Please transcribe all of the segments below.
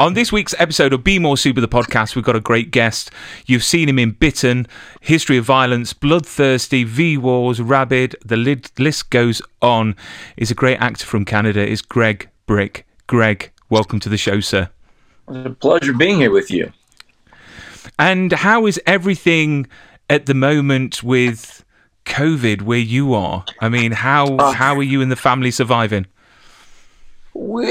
On this week's episode of Be More Super, the podcast, we've got a great guest. You've seen him in Bitten, History of Violence, Bloodthirsty, V Wars, Rabid. The lid- list goes on. He's a great actor from Canada. Is Greg Bryk. Greg, welcome to the show, sir. It's a pleasure being here with you. And how is everything at the moment with COVID where you are? I mean, how uh, how are you and the family surviving? We,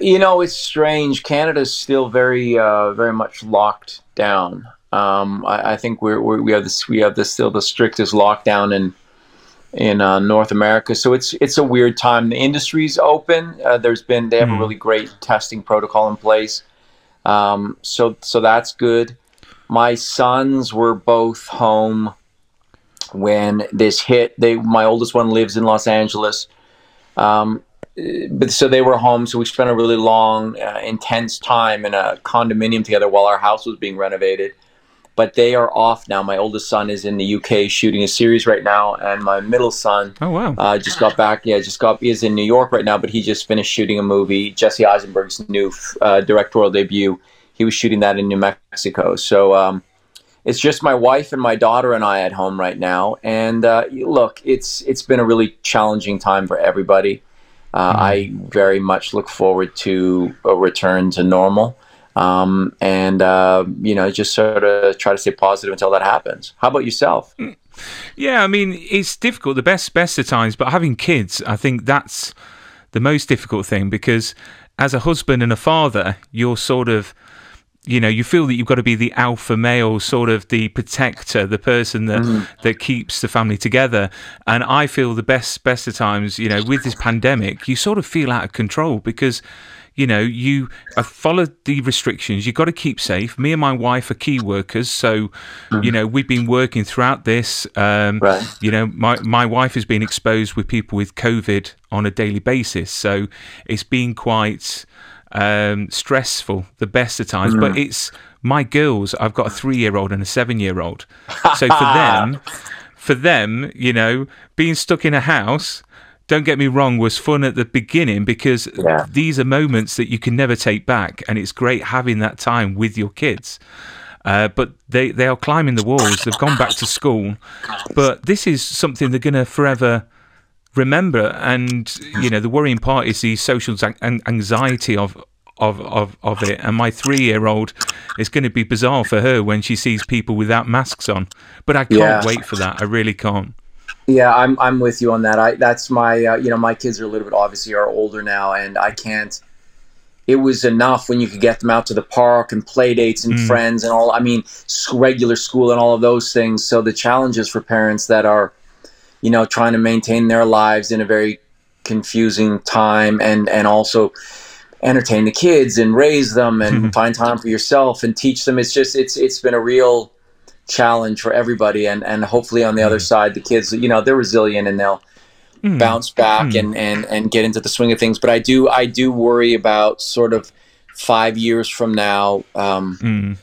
you know, it's strange. Canada's still very, uh, very much locked down. Um, I, I think we're, we're we have this we have this still the strictest lockdown in in uh, North America. So it's it's a weird time. The industry's open. Uh, there's been they have a really great testing protocol in place. Um, so so that's good. My sons were both home when this hit. They my oldest one lives in Los Angeles. Um, but so they were home. So we spent a really long, uh, intense time in a condominium together while our house was being renovated. But they are off now. My oldest son is in the UK shooting a series right now, and my middle son Oh wow. uh, just got back. Yeah, just got. He is in New York right now, but he just finished shooting a movie. Jesse Eisenberg's new uh, directorial debut. He was shooting that in New Mexico. So um, it's just my wife and my daughter and I at home right now. And uh, look, it's it's been a really challenging time for everybody. Uh, I very much look forward to a return to normal. Um, and uh, you know, just sort of try to stay positive until that happens. How about yourself? Yeah, I mean, it's difficult. The best best of times, but having kids, I think that's the most difficult thing because as a husband and a father, you're sort of you know, you feel that you've got to be the alpha male, sort of the protector, the person that mm. that keeps the family together. And I feel the best best of times, you know, with this pandemic, you sort of feel out of control because you know, you uh, have followed the restrictions. You've got to keep safe. Me and my wife are key workers, so you mm. know we've been working throughout this. Um, Right. You know, my my wife has been exposed with people with COVID on a daily basis, so it's been quite um, stressful. The best of times, but it's my girls. I've got a three-year-old and a seven-year-old, so for them, for them, you know, being stuck in a house. Don't get me wrong, was fun at the beginning because Yeah. these are moments that you can never take back, and it's great having that time with your kids. Uh, but they, they are climbing the walls. They've gone back to school, but this is something they're going to forever remember. And you know, the worrying part is the social an- an- anxiety of of of of it. And my three year old, is going to be bizarre for her when she sees people without masks on. But I can't Yeah. wait for that. I really can't. Yeah, I'm I'm with you on that. I that's my uh, you know my kids are a little bit obviously are older now, and I can't. It was enough when you could get them out to the park and play dates and friends and all. I mean, regular school and all of those things. So the challenges for parents that are, you know, trying to maintain their lives in a very confusing time and and also entertain the kids and raise them and find time for yourself and teach them. It's just it's it's been a real challenge for everybody and and hopefully on the other side the kids you know they're resilient and they'll bounce back and and and get into the swing of things but i do i do worry about sort of five years from now um Mm.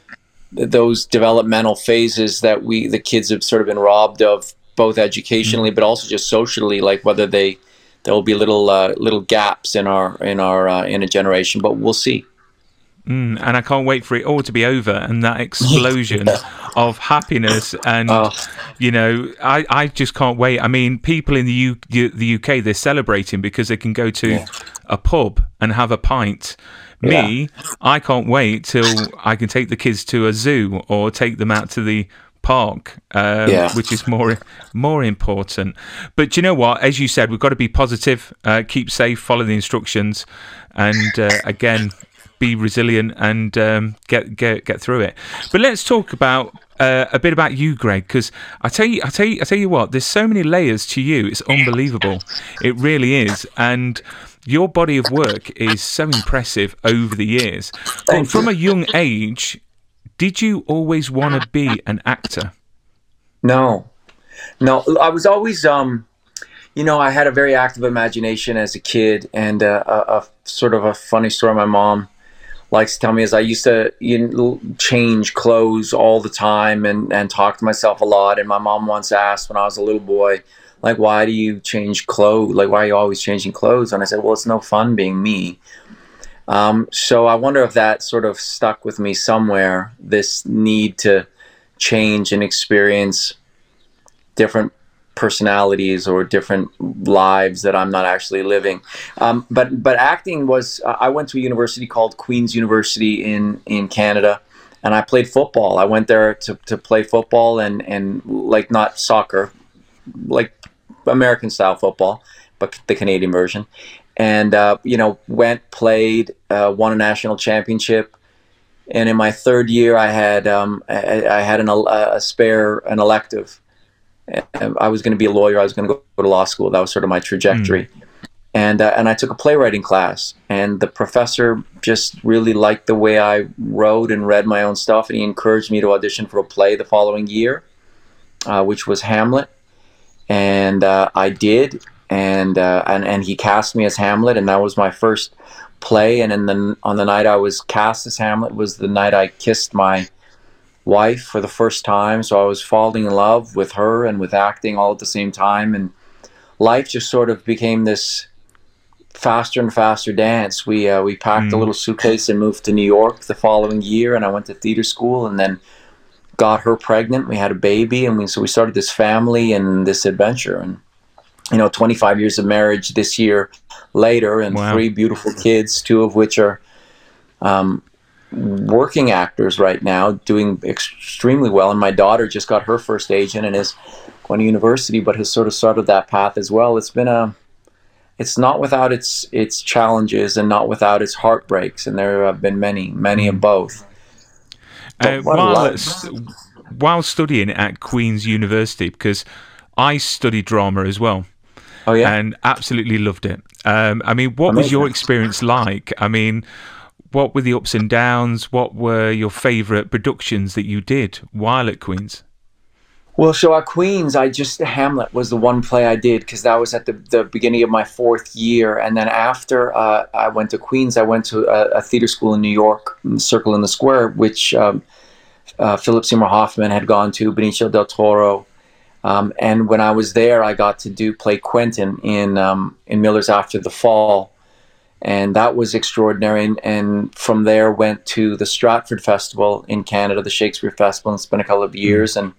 th- those developmental phases that we the kids have sort of been robbed of both educationally but also just socially like whether they there will be little uh, little gaps in our in our uh, in a generation but we'll see Mm, and I can't wait for it all to be over and that explosion of happiness and Oh. you know I, I just can't wait. I mean, people in the U, the UK they're celebrating because they can go to Yeah. a pub and have a pint. Me, I can't wait till I can take the kids to a zoo or take them out to the park, um, Yeah. which is more more important. But you know what? As you said, we've got to be positive, uh, keep safe, follow the instructions, and uh, again, be resilient and um, get get get through it. But let's talk about uh, a bit about you, Greg, because I tell you, I tell you, I tell you what. There's so many layers to you. It's unbelievable. It really is, and. Your body of work is so impressive over the years. But from a young age, Did you always want to be an actor? No, no. I was always, um, you know, I had a very active imagination as a kid, and uh, a, a sort of a funny story. My mom likes to tell me is I used to you know, change clothes all the time and and talk to myself a lot. And my mom once asked when I was a little boy, like, why do you change clothes? Like, why are you always changing clothes? And I said, well, it's no fun being me. Um, so I wonder if that sort of stuck with me somewhere. This need to change and experience different personalities or different lives that I'm not actually living. Um, but but acting was I went to a university called Queen's University in in Canada, and I played football. I went there to, to play football and and like not soccer, like American style football, but the Canadian version. And uh, you know, went played, uh, won a national championship. And in my third year, I had um, I, I, had an, a spare an elective. I was going to be a lawyer. I was going to go to law school. That was sort of my trajectory. Mm. And uh, and I took a playwriting class, and the professor just really liked the way I wrote and read my own stuff, and he encouraged me to audition for a play the following year, uh, which was Hamlet and uh, I did, and uh, and and he cast me as Hamlet, and that was my first play. And then on the night I was cast as Hamlet was the night I kissed my wife for the first time. So I was falling in love with her and with acting all at the same time, and life just sort of became this faster and faster dance. We uh, we packed mm. a little suitcase and moved to New York the following year, and I went to theater school, and then got her pregnant. We had a baby, and we so we started this family and this adventure. And you know, 25 years of marriage this year later, and wow. three beautiful kids, two of which are um, working actors right now, doing extremely well. And my daughter just got her first agent and is going to university, but has sort of started that path as well. It's been a it's not without its its challenges and not without its heartbreaks, and there have been many, many of both. Uh, while, while studying at Queen's University, because I study drama as well. Oh yeah, and absolutely loved it. Um, I mean, what Amazing. was your experience like? I mean, what were the ups and downs? What were your favourite productions that you did while at Queen's? Well, so at Queens, I just Hamlet was the one play I did because that was at the, the beginning of my fourth year, and then after uh, I went to Queens, I went to a, a, theater school in New York, Circle in the Square, which um, uh, Philip Seymour Hoffman had gone to, Benicio del Toro, um, and when I was there, I got to do play Quentin in um, in Miller's After the Fall, and that was extraordinary. And, and, from there, went to the Stratford Festival in Canada, the Shakespeare Festival, and spent a couple of years and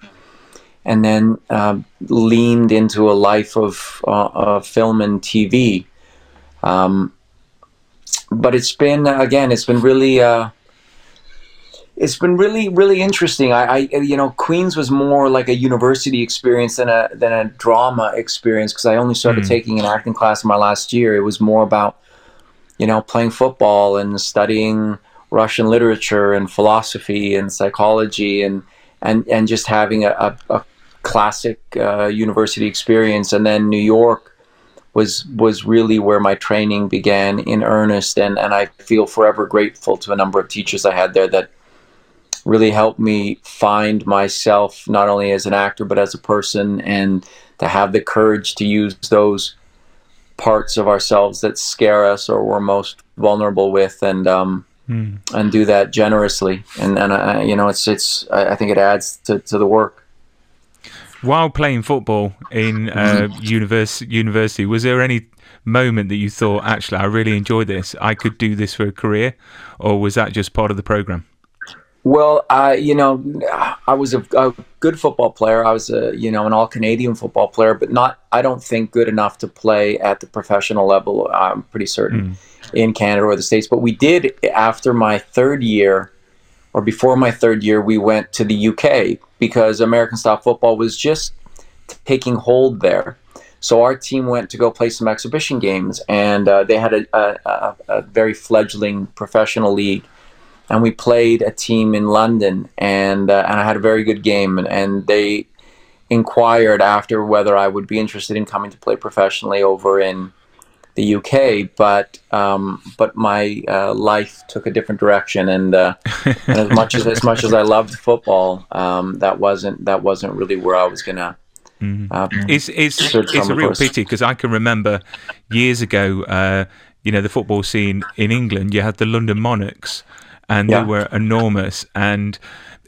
and then uh, leaned into a life of uh, film and TV. Um, but it's been again, it's been really, uh, it's been really, really interesting. I, I, you know, Queens was more like a university experience than a than a drama experience because I only started mm. taking an acting class in my last year. It was more about, you know, playing football and studying Russian literature and philosophy and psychology and and and just having a, a, a classic uh, university experience, and then New York was was really where my training began in earnest, and and I feel forever grateful to a number of teachers I had there that really helped me find myself not only as an actor but as a person, and to have the courage to use those parts of ourselves that scare us or we're most vulnerable with, and um, mm. and do that generously. And and I, you know, it's it's I think it adds to, to the work while playing football in uh, univers- university, was there any moment that you thought, actually, I really enjoy this, I could do this for a career, or was that just part of the program? Well, I, you know, I was a, a, good football player. I was a, you know, an all Canadian football player, but not, I don't think good enough to play at the professional level. I'm pretty certain mm. in Canada or the States. But we did after my third year or before my third year, we went to the UK because American style football was just taking hold there. So our team went to go play some exhibition games, and uh, they had a, a, a, very fledgling professional league. And we played a team in London, and uh, and I had a very good game. And, and they inquired after whether I would be interested in coming to play professionally over in the UK, but um, but my uh, life took a different direction, and, uh, and, as much as as much as I loved football, um, that wasn't that wasn't really where I was gonna. Mm-hmm. Uh, it's it's it's a real course. pity because I can remember years ago, uh, you know, the football scene in England. You had the London Monarchs, and yeah. they were enormous, and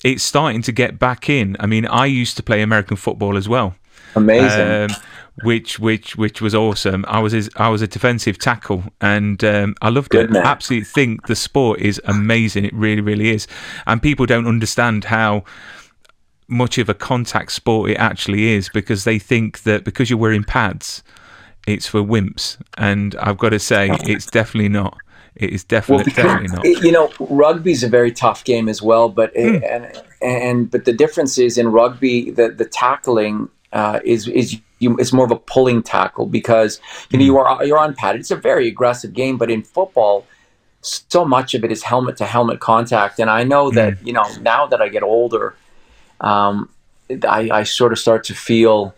it's starting to get back in. I mean, I used to play American football as well. Amazing. Um, which which which was awesome. I was I was a defensive tackle, and um, I loved Good it. Man. Absolutely think the sport is amazing. It really really is, and people don't understand how much of a contact sport it actually is because they think that because you're wearing pads, it's for wimps, and I've got to say it's definitely not. It is definitely well, definitely not. You know, rugby is a very tough game as well, but mm. and and but the difference is in rugby the the tackling uh, is is you, it's more of a pulling tackle because you know you hmm. are you're on padded. It's a very aggressive game, but in football, so much of it is helmet to helmet contact. And I know that mm. you know now that I get older, um, I, I sort of start to feel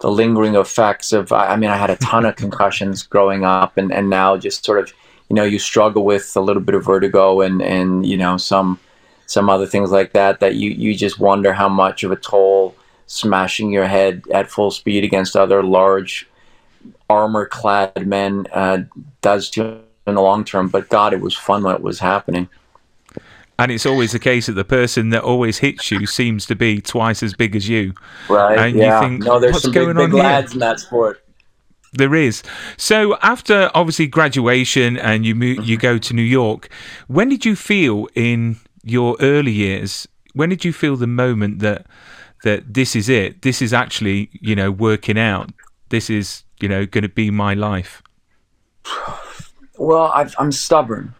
the lingering effects of. I mean, I had a ton of concussions growing up, and and now just sort of you know you struggle with a little bit of vertigo and and you know some some other things like that that you you just wonder how much of a toll smashing your head at full speed against other large armor clad men uh, does to in the long term. But God, it was fun when it was happening. And it's always the case that the person that always hits you seems to be twice as big as you. Right. And yeah. You think, no, there's some big, big lads in that sport. There is. So after obviously graduation and you move, you go to New York, when did you feel in your early years? When did you feel the moment that that this is it. This is actually, you know, working out. This is, you know, going to be my life. Well, i am stubborn,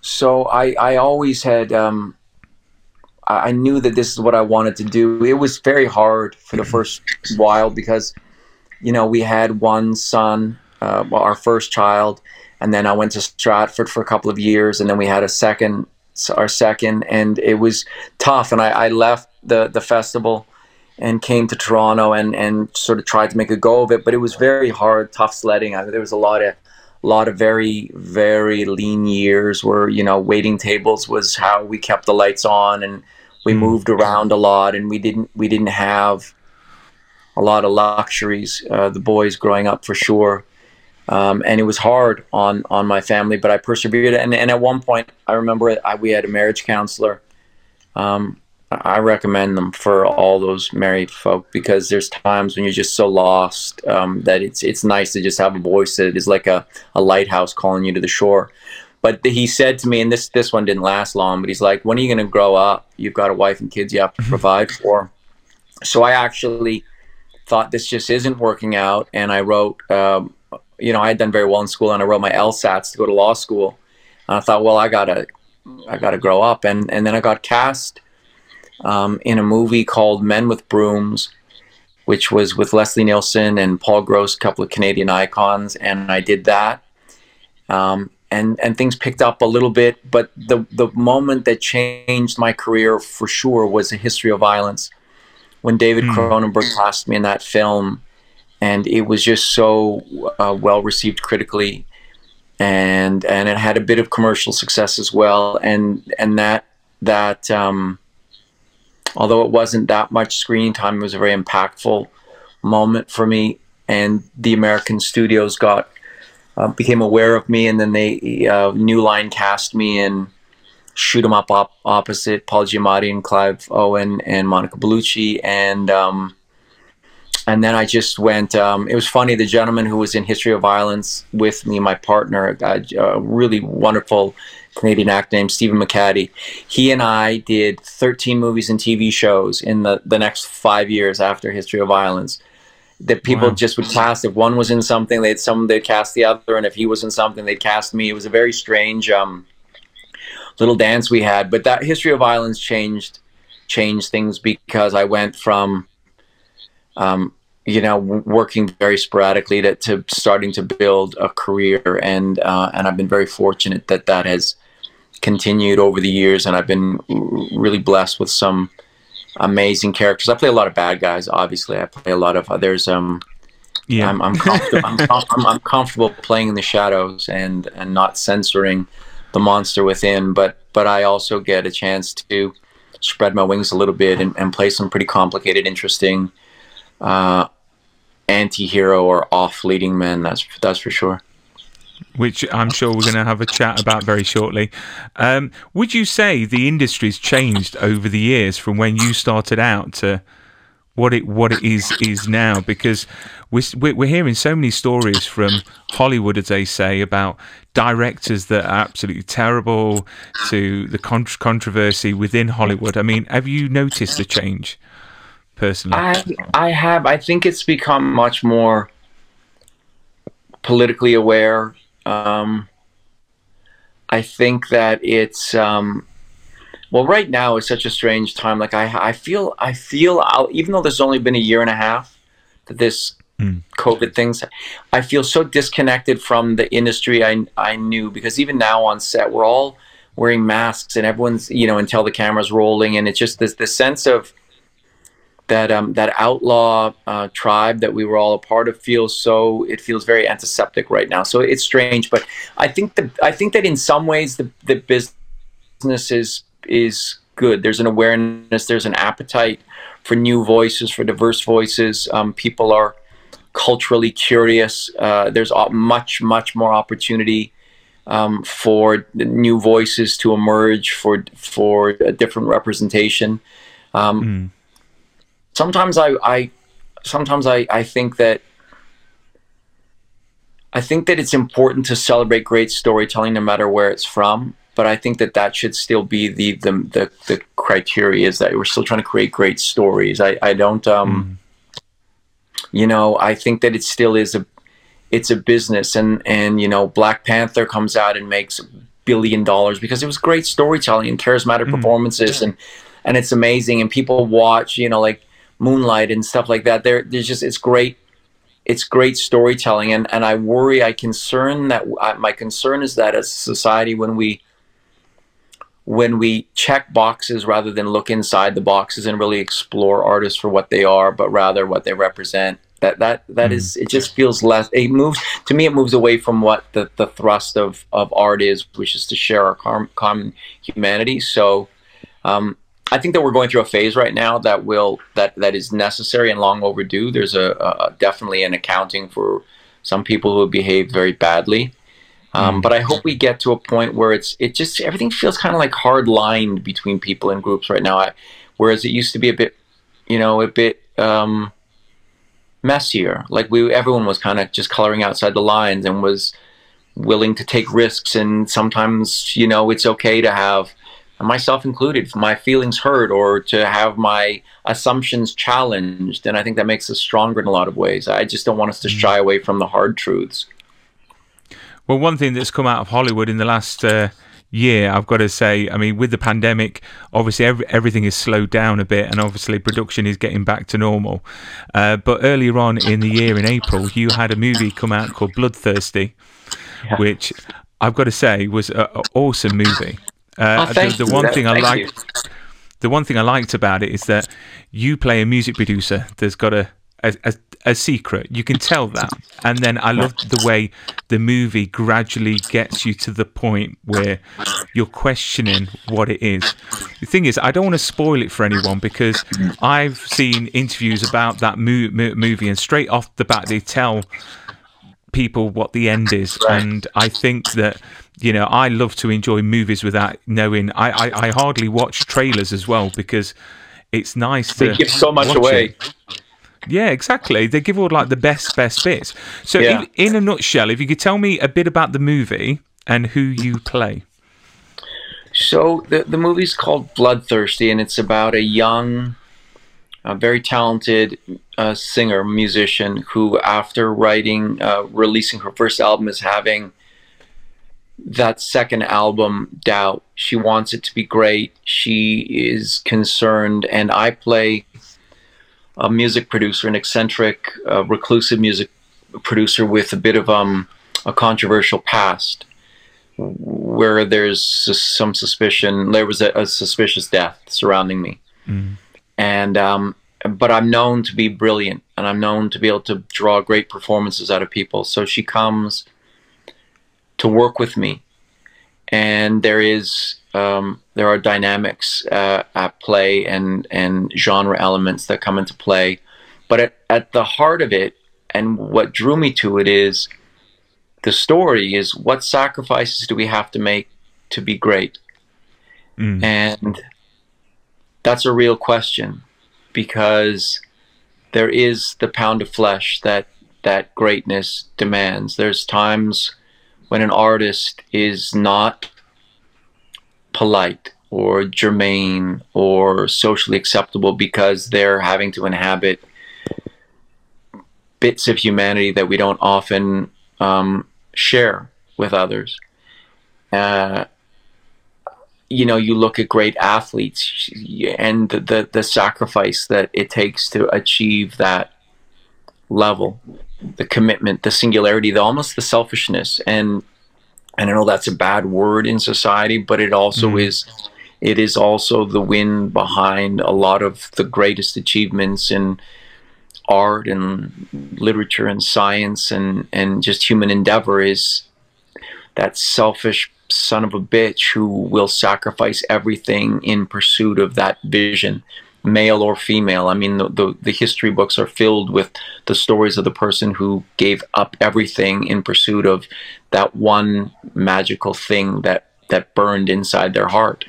so I I always had um, I knew that this is what I wanted to do. It was very hard for the first while because, you know, we had one son, uh, our first child, and then I went to Stratford for a couple of years, and then we had a second, our second, and it was tough. And I, I left the the festival and came to Toronto and, and sort of tried to make a go of it. But it was very hard, tough sledding. I, there was a lot of a lot of very very lean years where you know waiting tables was how we kept the lights on and we hmm. moved around a lot and we didn't we didn't have a lot of luxuries. Uh, the boys growing up for sure. Um, and it was hard on on my family, but I persevered. And, and at one point, I remember I, we had a marriage counselor um, I recommend them for all those married folk because there's times when you're just so lost um, that it's it's nice to just have a voice that is like a, a lighthouse calling you to the shore. But he said to me, and this this one didn't last long, but he's like, when are you going to grow up? You've got a wife and kids you have to mm-hmm. provide for. So I actually thought this just isn't working out, and I wrote, um, you know, I had done very well in school, and I wrote my LSATs to go to law school. And I thought, well, I gotta I gotta grow up, and and then I got cast um, in a movie called Men with Brooms, which was with Leslie Nielsen and Paul Gross, a couple of Canadian icons, and I did that. Um, and and things picked up a little bit, but the the moment that changed my career for sure was a history of violence. When David mm. Cronenberg cast me in that film, and it was just so uh, well received critically, and and it had a bit of commercial success as well, and and that that um, although it wasn't that much screen time, it was a very impactful moment for me. And the American studios got uh, became aware of me, and then they uh, New Line cast me in Shoot 'Em Up, op- opposite Paul Giamatti and Clive Owen and Monica Bellucci, and um, and then I just went. Um, it was funny. The gentleman who was in History of Violence with me, my partner, a, a really wonderful Canadian actor named Stephen McHattie. He and I did 13 movies and TV shows in the, the next five years after History of Violence. That people wow. just would cast. If one was in something, they'd some they'd cast the other, and if he was in something, they'd cast me. It was a very strange um, little dance we had. But that History of Violence changed changed things because I went from um, you know, working very sporadically to, to starting to build a career, and uh, and I've been very fortunate that that has continued over the years, and I've been really blessed with some amazing characters. I play a lot of bad guys, obviously. I play a lot of others. Um, Yeah. I'm I'm, comfortable, I'm, I'm, I'm comfortable playing in the shadows and and not censoring the monster within, but but I also get a chance to spread my wings a little bit and, and play some pretty complicated, interesting uh, anti-hero or off leading men. That's that's for sure. which I'm sure we're going to have a chat about very shortly. Um, would you say the industry's changed over the years from when you started out to what it what it is is now? Because we're we're hearing so many stories from Hollywood, as they say, about directors that are absolutely terrible to the con- controversy within Hollywood. I mean, have you noticed the change personally? I I have. I think it's become much more politically aware. Um, I think that it's um, well, right now it's such a strange time. Like I, I feel, I feel, I'll, even though there's only been a year and a half that this COVID things, I feel so disconnected from the industry I I knew because even now on set we're all wearing masks and everyone's you know until the camera's rolling and it's just this this sense of that um, that outlaw uh, tribe that we were all a part of feels so it feels very antiseptic right now. So it's strange, but I think the I think that in some ways the the business is is good. There's an awareness, there's an appetite for new voices, for diverse voices. Um, people are culturally curious. Uh, there's much much more opportunity. Um, for new voices to emerge, for for a different representation, um, sometimes I, I sometimes I, I think that I think that it's important to celebrate great storytelling no matter where it's from. But I think that that should still be the the the, the criteria is that we're still trying to create great stories. I, I don't um you know I think that it still is a it's a business and and you know Black Panther comes out and makes a billion dollars because it was great storytelling and charismatic performances and and it's amazing and people watch you know like Moonlight and stuff like that. There, there's just it's great. It's great storytelling, and and I worry. I concern that I, my concern is that as a society, when we when we check boxes rather than look inside the boxes and really explore artists for what they are, but rather what they represent. That that that is. It just feels less. It moves to me. It moves away from what the, the thrust of of art is, which is to share our com- common humanity. So. Um, I think that we're going through a phase right now that will that that is necessary and long overdue. There's a, a definitely an accounting for some people who behave very badly, um, but I hope we get to a point where it's it just everything feels kind of like hard lined between people and groups right now. I, whereas it used to be a bit, you know, a bit um, messier. Like we everyone was kind of just coloring outside the lines and was willing to take risks. And sometimes you know it's okay to have myself included, my feelings hurt or to have my assumptions challenged. And I think that makes us stronger in a lot of ways. I just don't want us to shy away from the hard truths. Well, one thing that's come out of Hollywood in the last uh, year, I've got to say, I mean, with the pandemic, obviously every, everything is slowed down a bit, and obviously production is getting back to normal. Uh, but earlier on in the year, in April, you had a movie come out called Bloodthirsty, which I've got to say was an awesome movie. Uh, Oh, thank the, the one That- thing I liked, the one thing I liked about it is that you play a music producer that's got a a, a, a secret. You can tell that, and then I love the way the movie gradually gets you to the point where you're questioning what it is. The thing is, I don't want to spoil it for anyone because I've seen interviews about that mo- mo- movie, and straight off the bat, they tell people what the end is, and I think that you know I love to enjoy movies without knowing. I I, I hardly watch trailers as well because it's nice They to give so much away. it. Yeah, exactly. They give all like the best best bits. So Yeah. in, in a nutshell, if you could tell me a bit about the movie and who you play. So the the movie's called Bloodthirsty, and it's about a young, a very talented uh, singer musician who, after writing, uh, releasing her first album, is having that second album doubt. She wants it to be great. She is concerned, and I play a music producer, an eccentric, uh, reclusive music producer with a bit of um, a controversial past where there's some suspicion there was a, a suspicious death surrounding me and um, but I'm known to be brilliant and I'm known to be able to draw great performances out of people. So she comes to work with me, and there is um, there are dynamics uh, at play and and genre elements that come into play, but at, at the heart of it, and what drew me to it is the story is what sacrifices do we have to make to be great, and that's a real question because there is the pound of flesh that that greatness demands. There's times when an artist is not polite or germane or socially acceptable because they're having to inhabit bits of humanity that we don't often um, share with others. Uh, you know, you look at great athletes and the, the, the sacrifice that it takes to achieve that level, the commitment, the singularity, the almost the selfishness. And I know that's a bad word in society, but it also Mm. is it is also the wind behind a lot of the greatest achievements in art and literature and science and, and just human endeavor is that selfish son of a bitch who will sacrifice everything in pursuit of that vision, male or female. I mean, the, the, the history books are filled with the stories of the person who gave up everything in pursuit of that one magical thing that, that burned inside their heart.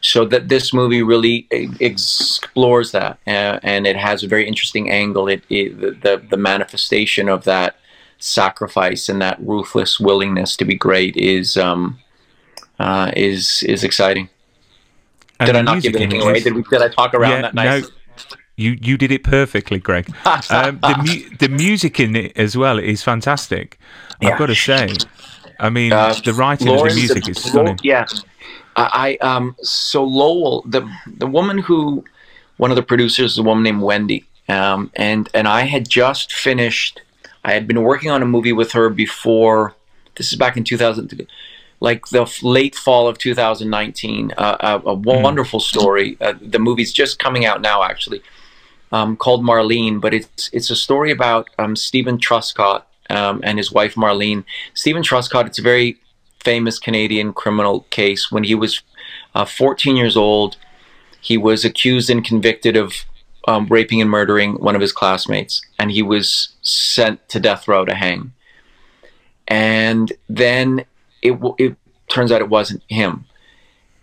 So that this movie really explores that, uh, and it has a very interesting angle. It, it the the manifestation of that sacrifice and that ruthless willingness to be great is um, uh, is is exciting. And did I not give anything it away? Did, we, did I talk around Yeah, that no. You you did it perfectly, Greg. um, the mu- the music in it as well is fantastic. Yeah. I've got to say. I mean, Uh, the writing of the music is stunning. Yeah, I, I um so Lowell, the the woman who, one of the producers, is a woman named Wendy, um, and and I had just finished. I had been working on a movie with her before. This is back in 2000, like the f- late fall of 2019. Uh, a, a wonderful story. Uh, the movie's just coming out now, actually, um, called Marlene. But it's it's a story about um, Stephen Truscott um, and his wife Marlene. Stephen Truscott. It's a very famous Canadian criminal case. When he was uh, 14 years old, he was accused and convicted of um, raping and murdering one of his classmates, and he was sent to death row to hang. And then it, it turns out it wasn't him.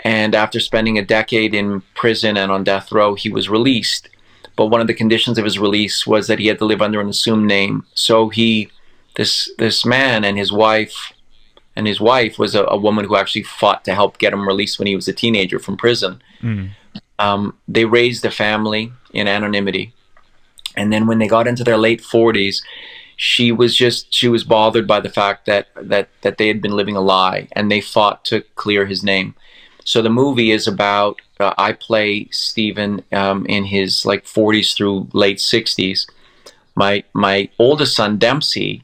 And after spending a decade in prison and on death row, he was released. But one of the conditions of his release was that he had to live under an assumed name. So he, this this man and his wife, and his wife was a, a woman who actually fought to help get him released when he was a teenager from prison. Um, they raised a family in anonymity, and then when they got into their late forties, she was just she was bothered by the fact that that that they had been living a lie, and they fought to clear his name. So the movie is about uh, I play Stephen um, in his like 40s through late 60s. My my oldest son Dempsey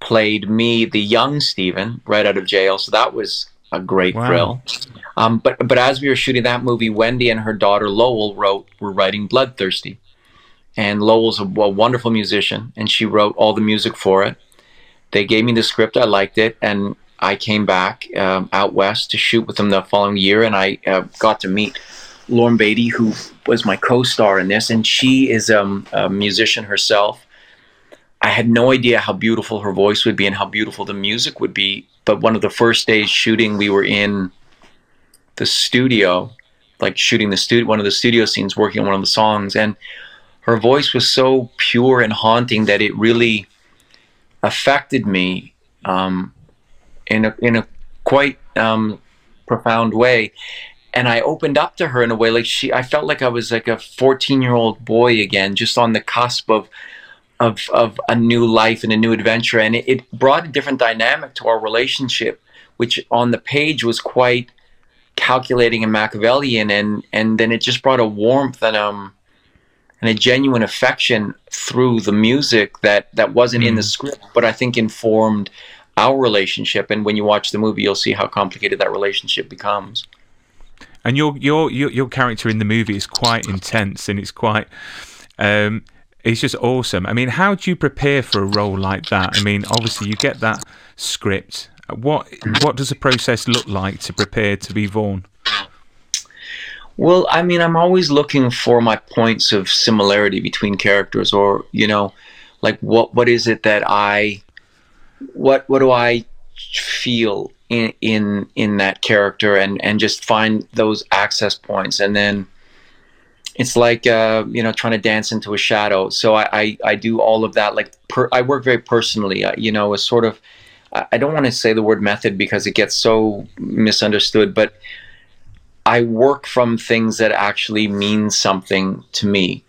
played me, the young Stephen, right out of jail. So that was a great Wow. thrill. Um, but but as we were shooting that movie, Wendy and her daughter Lowell wrote were writing Bloodthirsty, and Lowell's a, a wonderful musician, and she wrote all the music for it. They gave me the script, I liked it, and I came back um, out west to shoot with them the following year, and I uh, got to meet Lauren Beatty, who was my co-star in this, and she is um, a musician herself. I had no idea how beautiful her voice would be and how beautiful the music would be. But one of the first days shooting, we were in the studio, like shooting the studio, one of the studio scenes, working on one of the songs, and her voice was so pure and haunting that it really affected me um, in a in a quite um, profound way. And I opened up to her in a way like she. I felt like I was like a 14 year old boy again, just on the cusp of of of a new life and a new adventure. And it, it brought a different dynamic to our relationship, which on the page was quite calculating and Machiavellian, and and then it just brought a warmth and um and a genuine affection through the music that that wasn't in the script, but I think informed our relationship. And when you watch the movie, you'll see how complicated that relationship becomes. And your, your your your character in the movie is quite intense, and it's quite Um, it's just awesome. I mean, how do you prepare for a role like that? I mean, obviously you get that script. What what does the process look like to prepare to be Vaughn? Well, I mean, I'm always looking for my points of similarity between characters, or you know, like what what is it that I, what what do I feel in in in that character, and and just find those access points, and then it's like uh, you know trying to dance into a shadow. So I I, I do all of that. Like per, I work very personally. Uh, you know, a sort of I don't want to say the word method because it gets so misunderstood, but I work from things that actually mean something to me.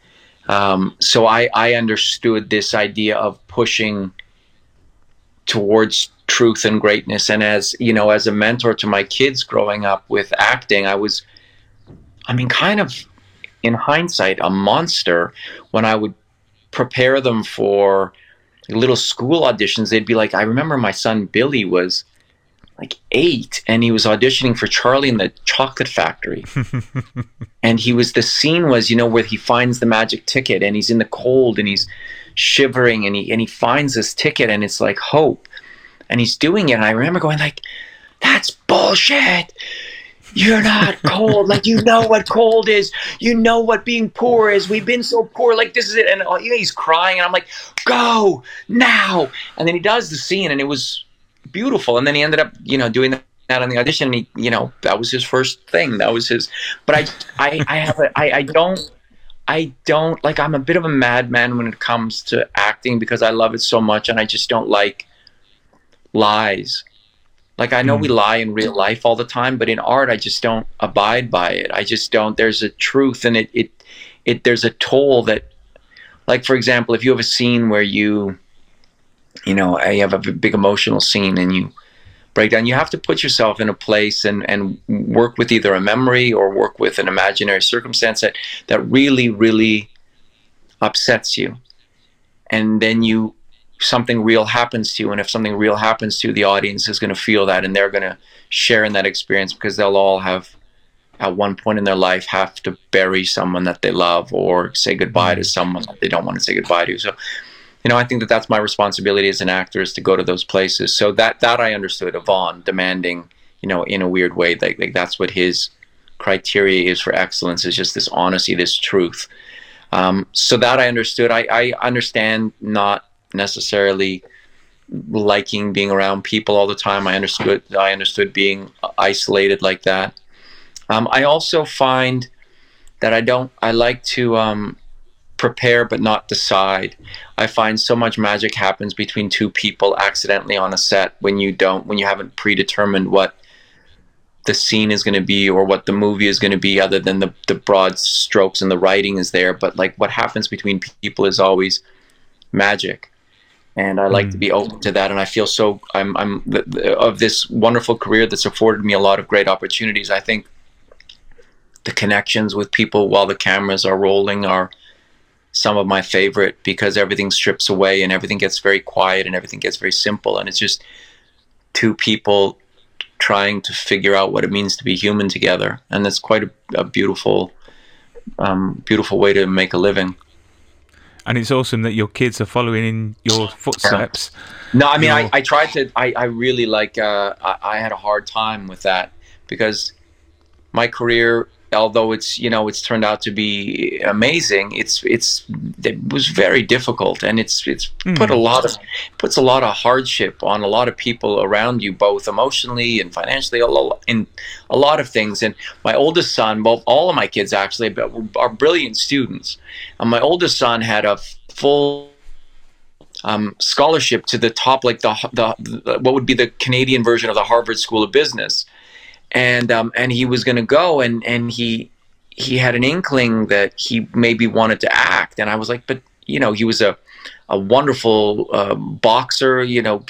Um, so I, I understood this idea of pushing towards truth and greatness. And as you know, as a mentor to my kids growing up with acting, I was, I mean, kind of in hindsight, a monster when I would prepare them for little school auditions. They'd be like, I remember my son Billy was like eight and he was auditioning for Charlie in the Chocolate Factory. and he was the scene was, you know, where he finds the magic ticket and he's in the cold and he's shivering and he and he finds this ticket and it's like hope. And he's doing it. And I remember going like, That's bullshit. You're not cold. like you know what cold is. You know what being poor is. We've been so poor. Like this is it. And uh, you know, he's crying, and I'm like, "Go now!" And then he does the scene, and it was beautiful. And then he ended up, you know, doing that on the audition. And he, you know, that was his first thing. That was his. But I, I, I have, a, I, I don't, I don't like. I'm a bit of a madman when it comes to acting because I love it so much, and I just don't like lies. Like I know mm. we lie in real life all the time, but in art, I just don't abide by it. I just don't. There's a truth, and it, it, it. There's a toll that, like for example, if you have a scene where you you know, you have a big emotional scene and you break down, you have to put yourself in a place and, and work with either a memory or work with an imaginary circumstance that, that really, really upsets you. And then you something real happens to you and if something real happens to you the audience is going to feel that and they're going to share in that experience because they'll all have at one point in their life have to bury someone that they love or say goodbye to mm. someone that they don't want to say goodbye to so you know, I think that that's my responsibility as an actor is to go to those places. So that that I understood Vaughn demanding, you know, in a weird way, like, like that's what his criteria is for excellence is just this honesty, this truth. Um, so that I understood. I, I understand not necessarily liking being around people all the time. I understood. I understood being isolated like that. Um, I also find that I don't. I like to. Um, prepare but not decide. I find so much magic happens between two people accidentally on a set when you don't when you haven't predetermined what the scene is going to be or what the movie is going to be other than the, the broad strokes and the writing is there but like what happens between people is always magic and I like mm. to be open to that and I feel so I'm I'm of this wonderful career that's afforded me a lot of great opportunities I think the connections with people while the cameras are rolling are some of my favorite because everything strips away and everything gets very quiet and everything gets very simple. And it's just two people trying to figure out what it means to be human together. And it's quite a, a beautiful um, beautiful way to make a living. And it's awesome that your kids are following in your footsteps. No i mean I, I tried to i, I really like uh, I, I had a hard time with that because my career although it's you know it's turned out to be amazing it's it's it was very difficult and it's it's mm. put a lot of puts a lot of hardship on a lot of people around you both emotionally and financially in a lot of things. And my oldest son both all of my kids actually are brilliant students. And my oldest son had a full um, scholarship to the top like the, the, the what would be the Canadian version of the Harvard School of Business and um, and he was going to go, and and he he had an inkling that he maybe wanted to act, and I was like, but you know, he was a a wonderful uh, boxer, you know,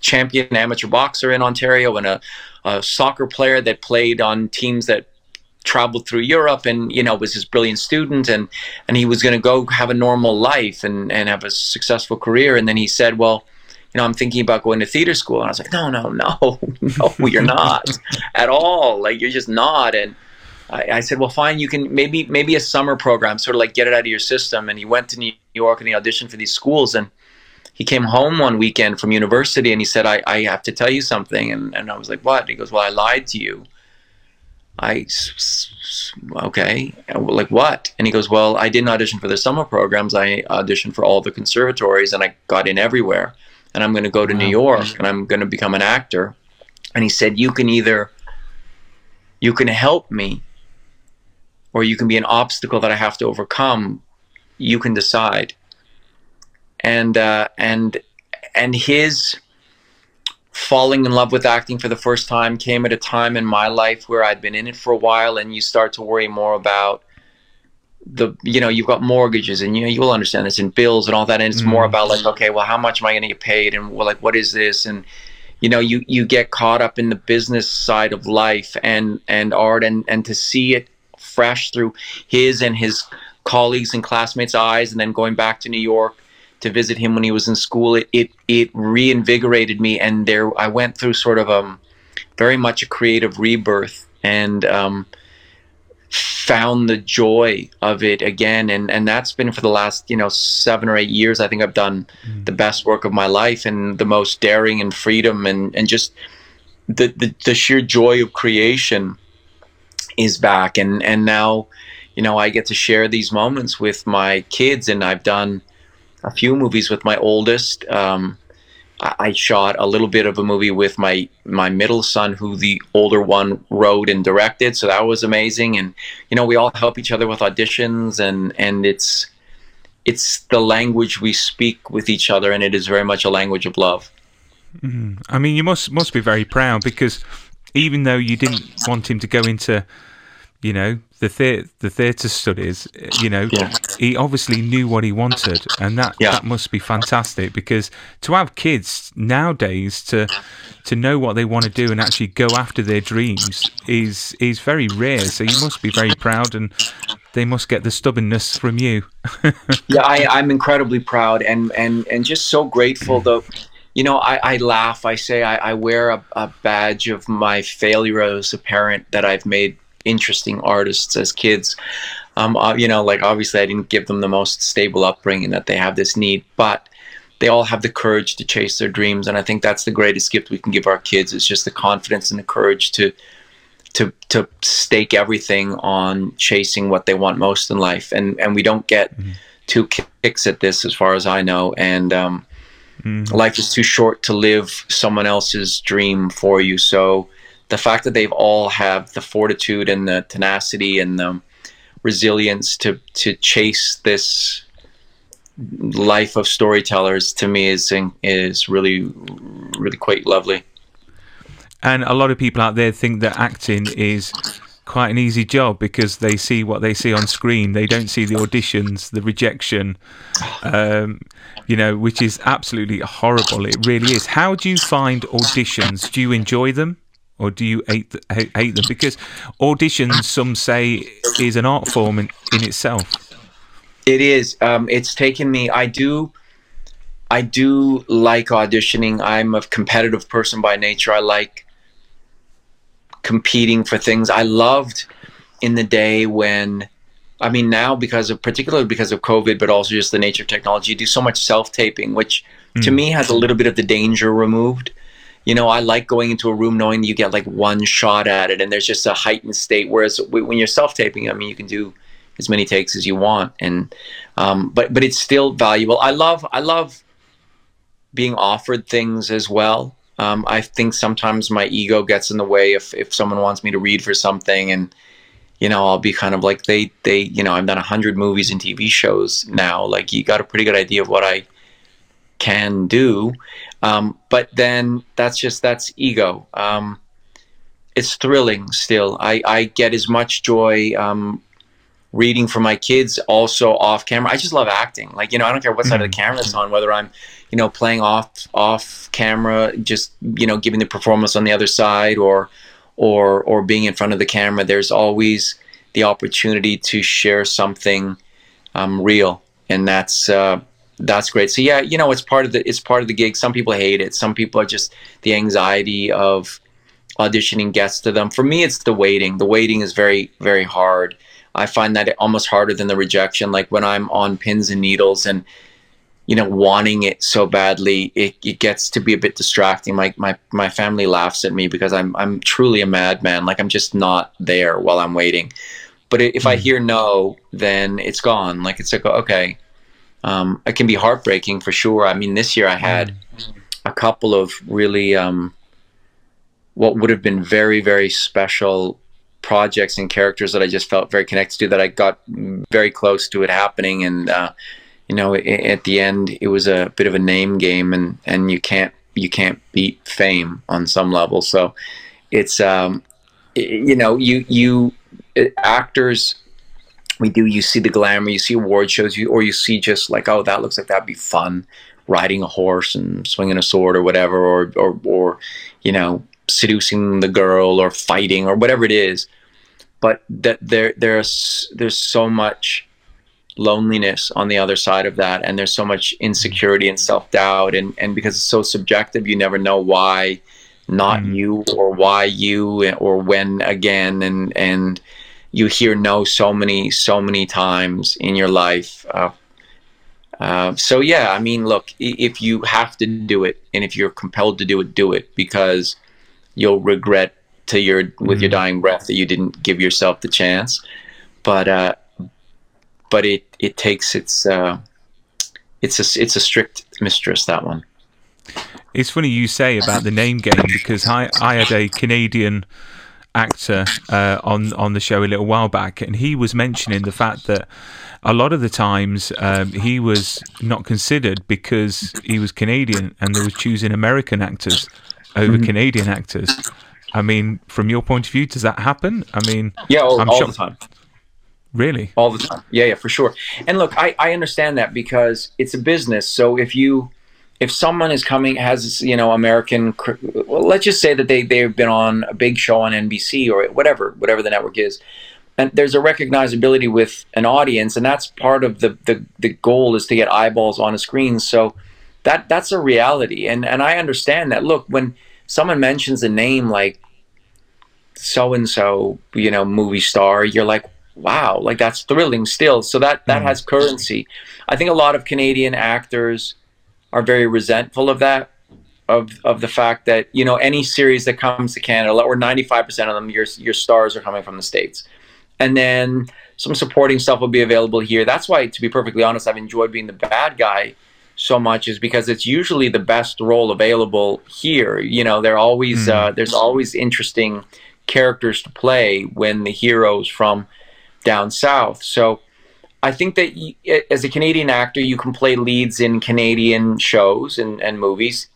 champion amateur boxer in Ontario, and a, a soccer player that played on teams that traveled through Europe and you know was his brilliant student. And and he was going to go have a normal life and and have a successful career. And then he said well you know, I'm thinking about going to theater school. And I was like, no, no, no, no, you're not at all. Like, you're just not. And I, I said, well, fine, you can maybe maybe a summer program, sort of like get it out of your system. And he went to New York and he auditioned for these schools. And he came home one weekend from university and he said, I, I have to tell you something. And, and I was like, what? He goes, well, I lied to you. I, okay, like what? And he goes, well, I didn't audition for the summer programs. I auditioned for all the conservatories and I got in everywhere. And I'm going to go to wow. New York and I'm going to become an actor. And he said, you can either, you can help me or you can be an obstacle that I have to overcome. You can decide. And, uh, and, and his, falling in love with acting for the first time came at a time in my life where I'd been in it for a while and you start to worry more about the you know you've got mortgages and you know you'll understand this and bills and all that. And it's mm. more about like okay well how much am I going to get paid? And well like what is this? And you know you you get caught up in the business side of life and and art and and to see it fresh through his and his colleagues and classmates eyes and then going back to New York to visit him when he was in school, it it, it reinvigorated me, and there I went through sort of um very much a creative rebirth, and um, found the joy of it again, and and that's been for the last you know seven or eight years. I think I've done mm. the best work of my life and the most daring and freedom, and and just the the, the sheer joy of creation is back, and and now you know I get to share these moments with my kids, and I've done a few movies with my oldest. Um, I, shot a little bit of a movie with my my middle son, who the older one wrote and directed. So that was amazing. And you know, we all help each other with auditions, and and it's it's the language we speak with each other, and it is very much a language of love. Mm. I mean, you must must be very proud because even though you didn't want him to go into you know the the the theatre studies you know yeah. he obviously knew what he wanted and that yeah. that must be fantastic because to have kids nowadays to to know what they want to do and actually go after their dreams is is very rare so you must be very proud and they must get the stubbornness from you yeah I, i'm incredibly proud and and and just so grateful hmm. though you know, I, I laugh. I say I, I wear a, a badge of my failure as a parent that I've made interesting artists as kids. Um, uh, you know, like obviously I didn't give them the most stable upbringing that they have this need, but they all have the courage to chase their dreams, and I think that's the greatest gift we can give our kids. It's just the confidence and the courage to to to stake everything on chasing what they want most in life, and and we don't get mm-hmm. two kicks at this, as far as I know, and um, mm-hmm. life is too short to live someone else's dream for you. So the fact that they've all have the fortitude and the tenacity and the resilience to to chase this life of storytellers to me is is really really quite lovely. And a lot of people out there think that acting is quite an easy job because they see what they see on screen. They don't see the auditions, the rejection, um, you know, which is absolutely horrible. It really is. How do you find auditions? Do you enjoy them? Or do you hate hate, hate them? Because auditions, some say, is an art form in, in itself. It is. Um, it's taken me. I do. I do like auditioning. I'm a competitive person by nature. I like competing for things. I loved in the day when, I mean, now because of particularly because of COVID, but also just the nature of technology, you do so much self taping, which mm. to hmm. me has a little bit of the danger removed you know, I like going into a room knowing you get like one shot at it and there's just a heightened state. Whereas when you're self taping, I mean, you can do as many takes as you want. And, um, but, but it's still valuable. I love, I love being offered things as well. Um, I think sometimes my ego gets in the way if, if someone wants me to read for something and, you know, I'll be kind of like they, they, you know, I've done a hundred movies and TV shows now. Like you got a pretty good idea of what I can do. Um, but then that's just that's ego. Um, it's thrilling still. I, I get as much joy um, reading for my kids also off camera. I just love acting. Like you know, I don't care what side of the mm-hmm. camera it's on, whether I'm you know playing off off camera, just you know giving the performance on the other side, or or or being in front of the camera. There's always the opportunity to share something um, real, and that's uh, that's great. So yeah, you know, it's part of the it's part of the gig. Some people hate it. Some people are just the anxiety of auditioning gets to them. For me, it's the waiting. The waiting is very, very hard. I find that almost harder than the rejection. Like when I'm on pins and needles and you know wanting it so badly, it, it gets to be a bit distracting. My my my family laughs at me because I'm I'm truly a madman. Like I'm just not there while I'm waiting. But if I mm-hmm. hear no, then it's gone. Like it's like okay, um, it can be heartbreaking for sure. I mean, this year I had a couple of really um, what would have been very very special projects and characters that I just felt very connected to that I got very close to it happening. And uh, you know at the end it was a bit of a name game and and you can't you can't beat fame on some level. So it's um you know you you actors we do you see the glamour you see award shows you or you see just like oh that looks like that'd be fun riding a horse and swinging a sword or whatever or or, or you know seducing the girl or fighting or whatever it is but that there there's there's so much loneliness on the other side of that and there's so much insecurity and self-doubt and and because it's so subjective you never know why not mm. you or why you or when again and and you hear no so many so many times in your life uh, uh, so yeah i mean look if you have to do it and if you're compelled to do it do it because you'll regret to your with mm-hmm. your dying breath that you didn't give yourself the chance. But uh, but it it takes its uh, it's a it's a strict mistress that one. It's funny you say about the name game because I I had a Canadian actor uh, on on the show a little while back, and he was mentioning the fact that a lot of the times um, he was not considered because he was Canadian, and they were choosing American actors over mm-hmm. Canadian actors. I mean, from your point of view, does that happen? I mean, yeah, all, I'm all sure- the time. Really? All the time. Yeah, yeah, for sure. And look, I, I understand that because it's a business. So if you if someone is coming has you know American well, let's just say that they they've been on a big show on NBC or whatever whatever the network is and there's a recognizability with an audience and that's part of the the, the goal is to get eyeballs on a screen so that that's a reality and and I understand that look when someone mentions a name like so and so, you know, movie star, you're like, wow, like that's thrilling still. So that that mm. has currency. I think a lot of Canadian actors are very resentful of that, of of the fact that you know any series that comes to Canada, or 95% of them, your your stars are coming from the states, and then some supporting stuff will be available here. That's why, to be perfectly honest, I've enjoyed being the bad guy so much is because it's usually the best role available here. You know, there always mm. uh, there's always interesting characters to play when the heroes from down south. So I think that you, as a Canadian actor, you can play leads in Canadian shows and, and movies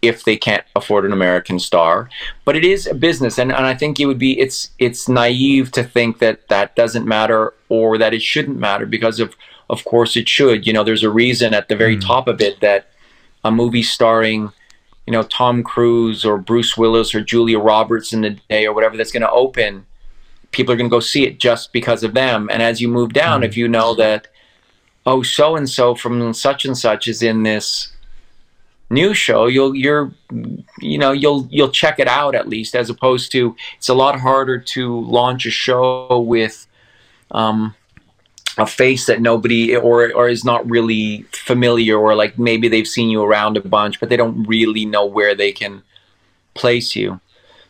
if they can't afford an American star. But it is a business, and, and I think it would be it's it's naive to think that that doesn't matter or that it shouldn't matter because of of course it should. You know, there's a reason at the very mm. top of it that a movie starring, you know, Tom Cruise or Bruce Willis or Julia Roberts in the day or whatever that's going to open, people are going to go see it just because of them. And as you move down, mm. if you know that, oh, so and so from such and such is in this new show, you'll you're you know you'll you'll check it out at least, as opposed to it's a lot harder to launch a show with. Um, a face that nobody or or is not really familiar or like maybe they've seen you around a bunch but they don't really know where they can place you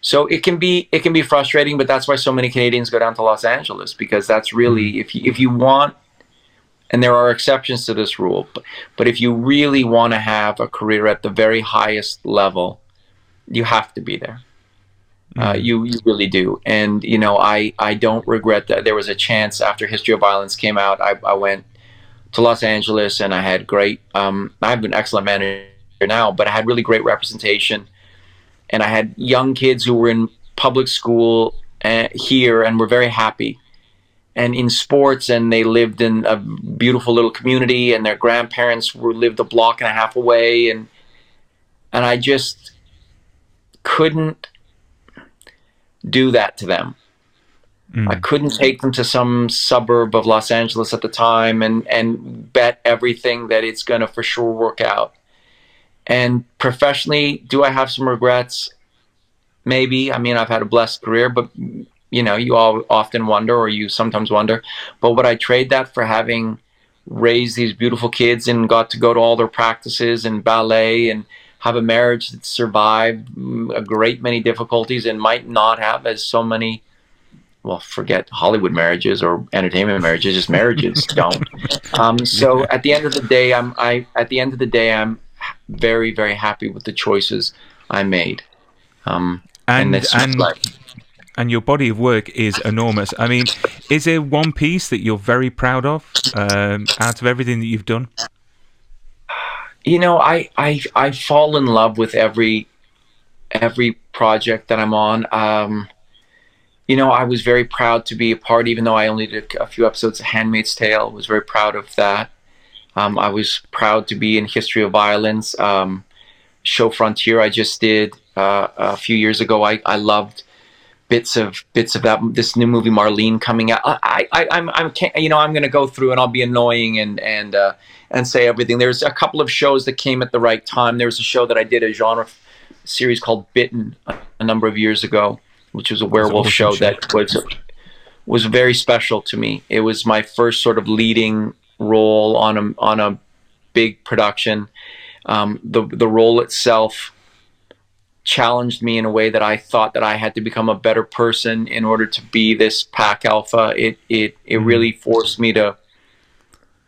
so it can be it can be frustrating but that's why so many Canadians go down to Los Angeles because that's really if you, if you want and there are exceptions to this rule but, but if you really want to have a career at the very highest level you have to be there uh, mm-hmm. you you really do, and you know I I don't regret that. There was a chance after History of Violence came out, I, I went to Los Angeles and I had great. Um, I have an excellent manager now, but I had really great representation, and I had young kids who were in public school uh, here and were very happy, and in sports, and they lived in a beautiful little community, and their grandparents were lived a block and a half away, and and I just couldn't do that to them. Mm. I couldn't take them to some suburb of Los Angeles at the time and, and bet everything that it's going to for sure work out. And professionally, do I have some regrets? maybe. I mean, I've had a blessed career, but you know, you all often wonder, or you sometimes wonder, but would I trade that for having raised these beautiful kids and got to go to all their practices and ballet and have a marriage that survived a great many difficulties and might not have as so many well, forget Hollywood marriages or entertainment marriages, just marriages don't. Um, so at the end of the day, I'm I at the end of the day, I'm very very happy with the choices I made. Um, and and, and, like, and your body of work is enormous. I mean, is there one piece that you're very proud of um, out of everything that you've done? you know, I I I fall in love with every every project that I'm on. Um, you know, I was very proud to be a part, even though I only did a few episodes of Handmaid's Tale. Was very proud of that. Um, I was proud to be in History of Violence. Um, show Frontier I just did uh, a few years ago. I, I loved bits of bits of that this new movie Marlene coming out. I, I I'm I'm you know I'm going to go through and I'll be annoying and and uh, and say everything. There's a couple of shows that came at the right time. There was a show that I did a genre series called Bitten a, a number of years ago which was a werewolf show that was was very special to me. It was my first sort of leading role on a on a big production. Um, the the role itself challenged me in a way that I thought that I had to become a better person in order to be this pack alpha. It it it mm-hmm. really forced me to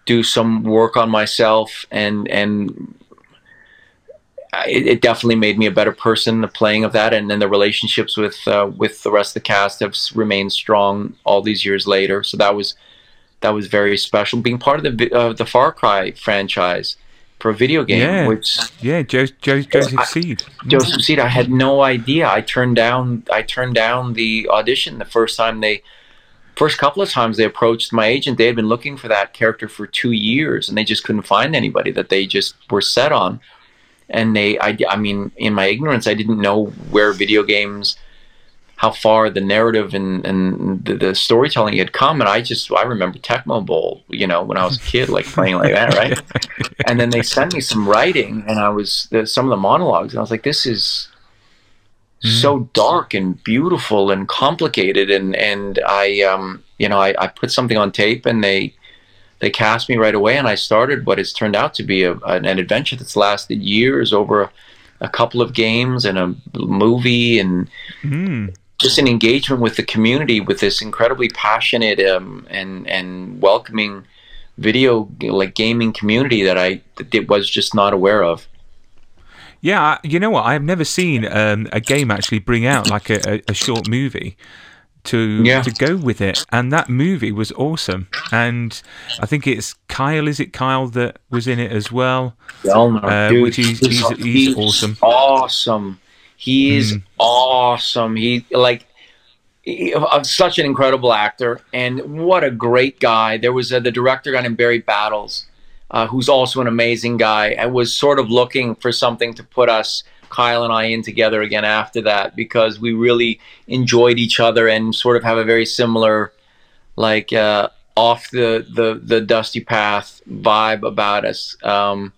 do some work on myself and and it, it, definitely made me a better person. The playing of that, and then the relationships with uh, with the rest of the cast have remained strong all these years later. So that was that was very special. Being part of the uh, the Far Cry franchise for a video game, yeah. which yeah, jo- jo- Joseph I, Seed, Joseph Seed. I had no idea. I turned down I turned down the audition the first time they. First couple of times they approached my agent, they had been looking for that character for two years, and they just couldn't find anybody that they just were set on and they I, I mean in my ignorance i didn't know where video games how far the narrative and, and the, the storytelling had come and i just i remember tecmo bowl you know when i was a kid like playing like that right and then they sent me some writing and i was some of the monologues and i was like this is mm. so dark and beautiful and complicated and and i um you know I, I put something on tape and they they cast me right away, and I started what has turned out to be a, an, adventure that's lasted years over a, a, couple of games and a movie and mm. Just an engagement with the community with this incredibly passionate um, and and welcoming video like gaming community that I that was just not aware of. Yeah, you know what? I've never seen um, a game actually bring out like a, a short movie to yeah. to go with it. And that movie was awesome. And I think it's Kyle. Is it Kyle that was in it as well? uh, Dude, which he's, he's, he's, he's, awesome. Awesome. He's mm. awesome. He like. He, uh, such an incredible actor, and what a great guy! There was uh, the director guy named Barry Battles, uh, who's also an amazing guy. and was sort of looking for something to put us Kyle and I in together again after that because we really enjoyed each other and sort of have a very similar, like uh, off the, the the dusty path vibe about us um,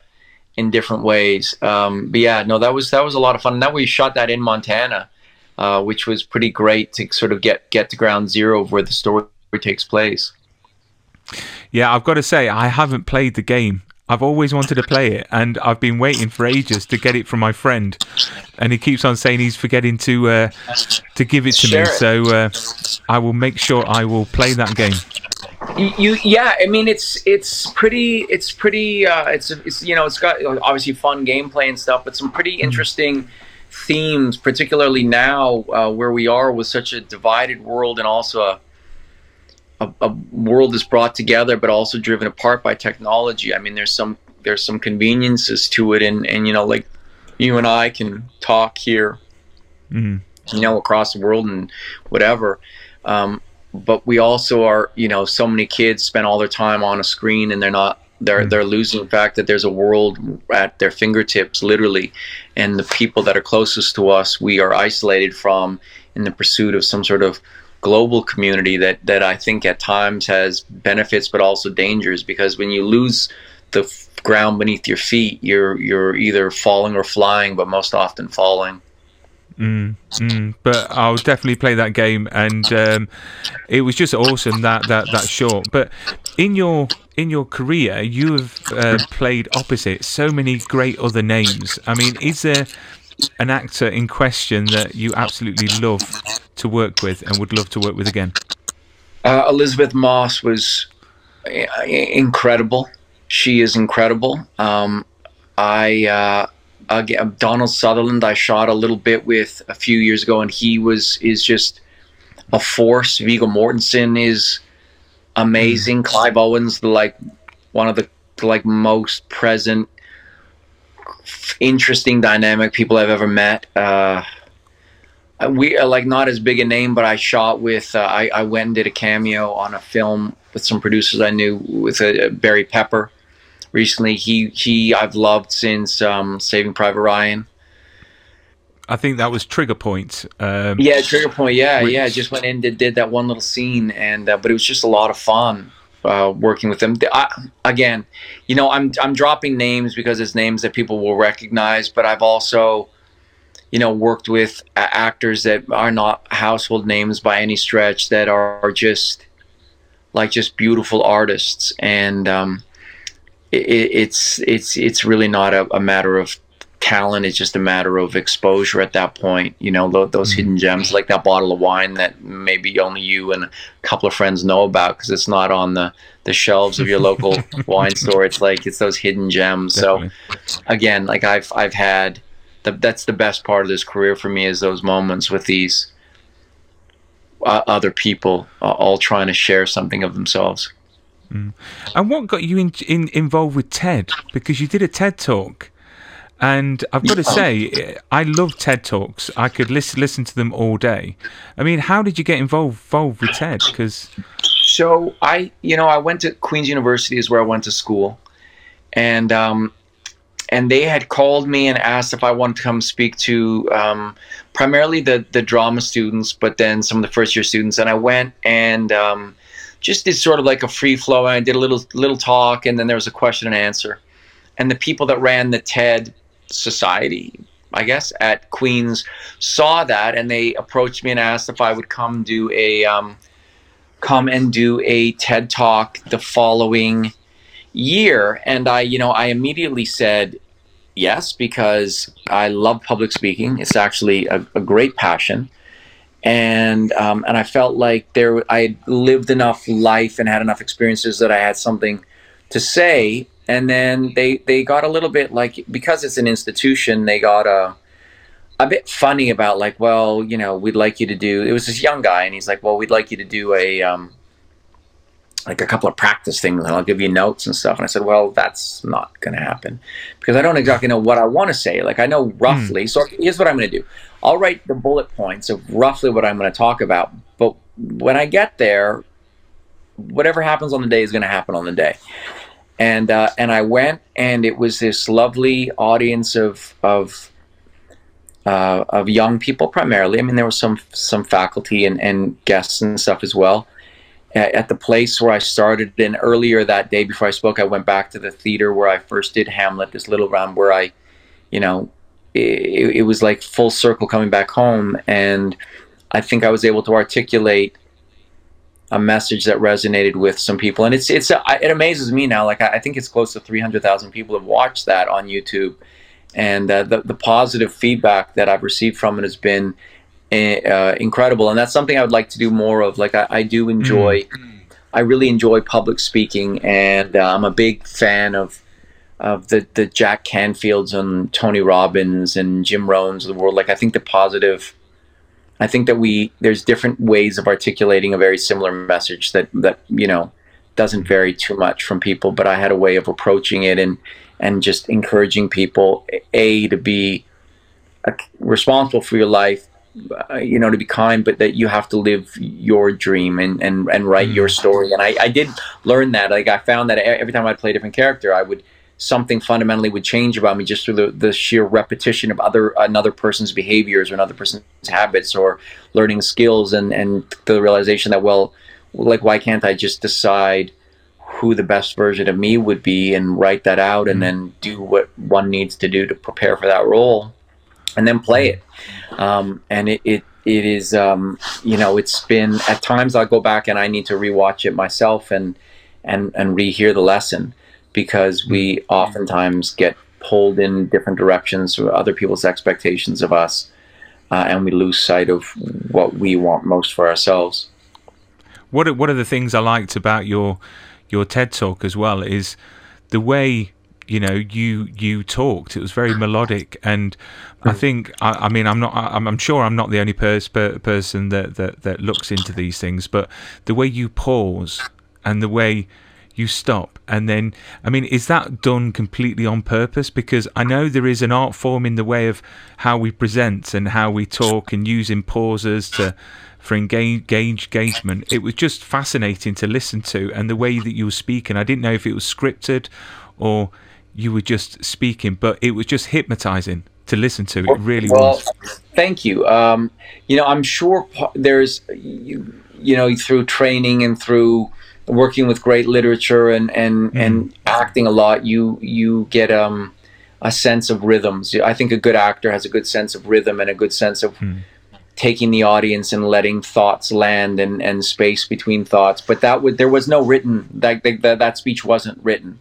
in different ways. Um, but yeah, no, that was that was a lot of fun. And that we shot that in Montana, uh, which was pretty great to sort of get get to ground zero of where the story takes place. Yeah, I've got to say I haven't played the game I've always wanted to play it, and I've been waiting for ages to get it from my friend, and he keeps on saying he's forgetting to uh, to give it to me. So uh, I will make sure I will play that game. You, yeah, I mean it's it's pretty it's pretty uh, it's it's you know it's got obviously fun gameplay and stuff, but some pretty mm. interesting themes, particularly now uh, where we are with such a divided world and also a a, a world is brought together, but also driven apart by technology. I mean, there's some there's some conveniences to it, and and you know, like you and I can talk here, mm-hmm. you know, across the world and whatever. Um, but we also are, you know, so many kids spend all their time on a screen, and they're not they're mm-hmm. they're losing the fact that there's a world at their fingertips, literally, and the people that are closest to us, we are isolated from in the pursuit of some sort of global community that that I think at times has benefits but also dangers because when you lose the f- ground beneath your feet, you're you're either falling or flying, but most often falling. Mm, mm, but I'll definitely play that game, and um, it was just awesome that that that short. But in your in your career, you have uh, played opposite so many great other names. I mean, is there an actor in question that you absolutely love to work with and would love to work with again? Uh, Elisabeth Moss was uh, incredible. She is incredible. Um, I uh, again, Donald Sutherland. I shot a little bit with a few years ago, and he was is just a force. Viggo Mortensen is amazing. Mm. Clive Owens, the like one of the, like most present, interesting, dynamic people I've ever met. Uh, we are like not as big a name, but I shot with. Uh, I, I went and did a cameo on a film with some producers I knew with uh, Barry Pepper recently. He he I've loved since um, Saving Private Ryan. I think that was Trigger Point. Um, yeah, Trigger Point. Yeah, which... yeah. Just went in did, did that one little scene, and uh, but it was just a lot of fun uh, working with them. I, again, you know, I'm I'm dropping names because it's names that people will recognize, but I've also, you know, worked with actors that are not household names by any stretch that are, are just like just beautiful artists, and um, it, it's it's it's really not a, a, matter of talent. It's just a matter of exposure at that point. You know, those, those mm-hmm. hidden gems, like that bottle of wine that maybe only you and a couple of friends know about because it's not on the the shelves of your local wine store. It's like it's those hidden gems. Definitely. So again, like I've I've had the, that's the best part of this career for me is those moments with these uh, other people uh, all trying to share something of themselves. Mm. And what got you in, in, involved with TED? Because you did a TED talk, and I've got to say, I love TED talks. I could listen listen to them all day. I mean, how did you get involved involved with TED? Because so I, you know, I went to Queen's University is where I went to school, and um, and they had called me and asked if I wanted to come speak to um, primarily the the drama students, but then some of the first year students. And I went and um, just did sort of like a free flow. I did a little little talk, and then there was a question and answer. And the people that ran the TED Society, I guess, at Queens saw that, and they approached me and asked if I would come do a um, come and do a TED talk the following year. And I, you know, I immediately said yes because I love public speaking. It's actually a, a great passion and um, and I felt like there I lived enough life and had enough experiences that I had something to say. And then they they got a little bit like because it's an institution, they got a a bit funny about like, well, you know, we'd like you to do. It was this young guy, and he's like, well, we'd like you to do a um, like a couple of practice things and I'll give you notes and stuff. And I said, well, that's not going to happen because I don't exactly know what I want to say. Like I know roughly. Mm. So here's what I'm going to do. I'll write the bullet points of roughly what I'm going to talk about. But when I get there, whatever happens on the day is going to happen on the day. And uh, and I went, and it was this lovely audience of of uh, of young people primarily. I mean, there was some some faculty and, and guests and stuff as well at the place where I started. And earlier that day, before I spoke, I went back to the theater where I first did Hamlet, this little round where I, you know, it, it, was like full circle coming back home. And I think I was able to articulate a message that resonated with some people. And it's, it's, it amazes me now. Like, I, think it's close to 300,000 people have watched that on YouTube. And uh, the, the positive feedback that I've received from it has been uh, incredible, and that's something I would like to do more of. Like I, I do enjoy, mm. I really enjoy public speaking, and uh, I'm a big fan of of the the Jack Canfields and Tony Robbins and Jim Rohns of the world. Like I think the positive. I think that we there's different ways of articulating a very similar message that that you know doesn't vary too much from people. But I had a way of approaching it and and just encouraging people a to be responsible for your life uh, you know to be kind but that you have to live your dream and and, and write mm. your story and I, I did learn that like i found that every time i play a different character i would something fundamentally would change about me just through the, the sheer repetition of other another person's behaviors or another person's habits or learning skills and and the realization that well like why can't i just decide who the best version of me would be and write that out and mm. then do what one needs to do to prepare for that role and then play it um, and it, it it is um, you know it's been at times I'll go back and I need to rewatch it myself and and and rehear the lesson because we oftentimes get pulled in different directions or other people's expectations of us uh, and we lose sight of what we want most for ourselves. What are, what are the things I liked about your your TED talk as well is the way you know you you talked. It was very melodic, and I think I, I mean I'm not I'm, I'm, sure I'm not the only pers- per, person that, that that looks into these things, but the way you pause and the way you stop. And then i mean is that done completely on purpose? Because i know there is an art form in the way of how we present and how we talk and using pauses to for engage, engagement. It was just fascinating to listen to and the way that you were speaking. I didn't know if it was scripted or you were just speaking but it was just hypnotizing to listen to. It really well, was. thank you. Um, you know i'm sure there's you, you know through training and through working with great literature and and mm. and acting a lot, you you get um a sense of rhythms. I think a good actor has a good sense of rhythm and a good sense of mm. taking the audience and letting thoughts land and and space between thoughts. But that would there was no written that that that speech wasn't written.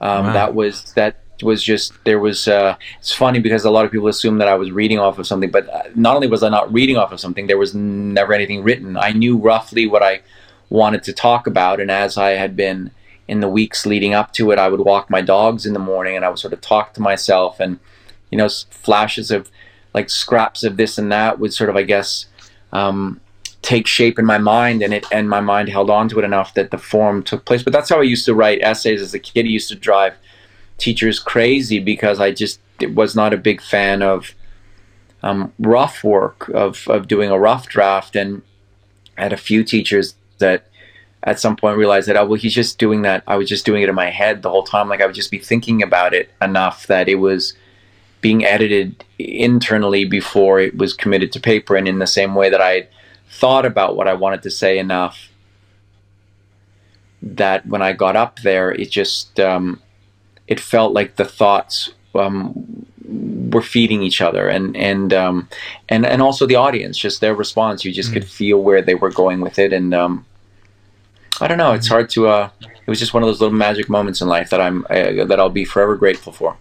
Um, wow. That was that was just there was uh, it's funny because a lot of people assume that I was reading off of something, but uh, not only was I not reading off of something, there was never anything written. I knew roughly what I wanted to talk about. And as I had been in the weeks leading up to it, I would walk my dogs in the morning and I would sort of talk to myself and, you know, flashes of like scraps of this and that would sort of, I guess, um, take shape in my mind and it and my mind held on to it enough that the form took place. But that's how I used to write essays as a kid. I used to drive teachers crazy because I just was not a big fan of um, rough work of, of doing a rough draft and I had a few teachers that at some point realized that oh well he's just doing that. I was just doing it in my head the whole time. Like i would just be thinking about it enough that it was being edited internally before it was committed to paper and in the same way that i thought about what i wanted to say enough that when i got up there it just um, it felt like the thoughts um, were feeding each other and and um, and and also the audience just their response. You just mm. could feel where they were going with it and um, I don't know it's hard to uh, it was just one of those little magic moments in life that I'm uh, that I'll be forever grateful for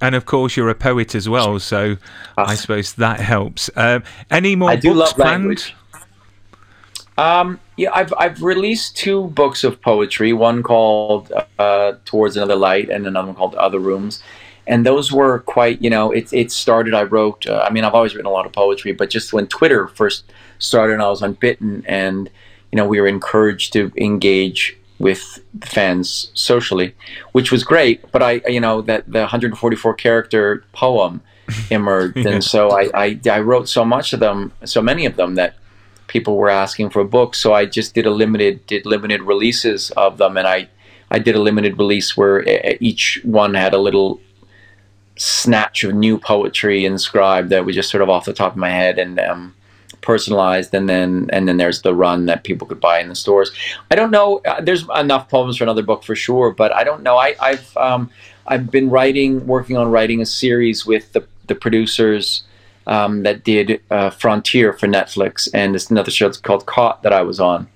and of course you're a poet as well so uh, I suppose that helps um, any more I do books love planned language. Um, yeah, I've I've released two books of poetry. One called uh, "Towards Another Light" and another one called "Other Rooms." and those were quite you know it, it started i wrote uh, i mean i've always written a lot of poetry but just when twitter first started and i was on Bitten and you know we were encouraged to engage with fans socially which was great but i you know that the 144 character poem emerged yeah. and so I, I i wrote so much of them so many of them that people were asking for a book so i just did a limited did limited releases of them and i I did a limited release where each one had a little snatch of new poetry inscribed that was just sort of off the top of my head and um, personalized and then and then there's the run that people could buy in the stores. I don't know uh, there's enough poems for another book for sure but i don't know. I, i've um, i've been writing working on writing a series with the, the producers um, that did uh, frontier for netflix and it's another show that's called caught that i was on.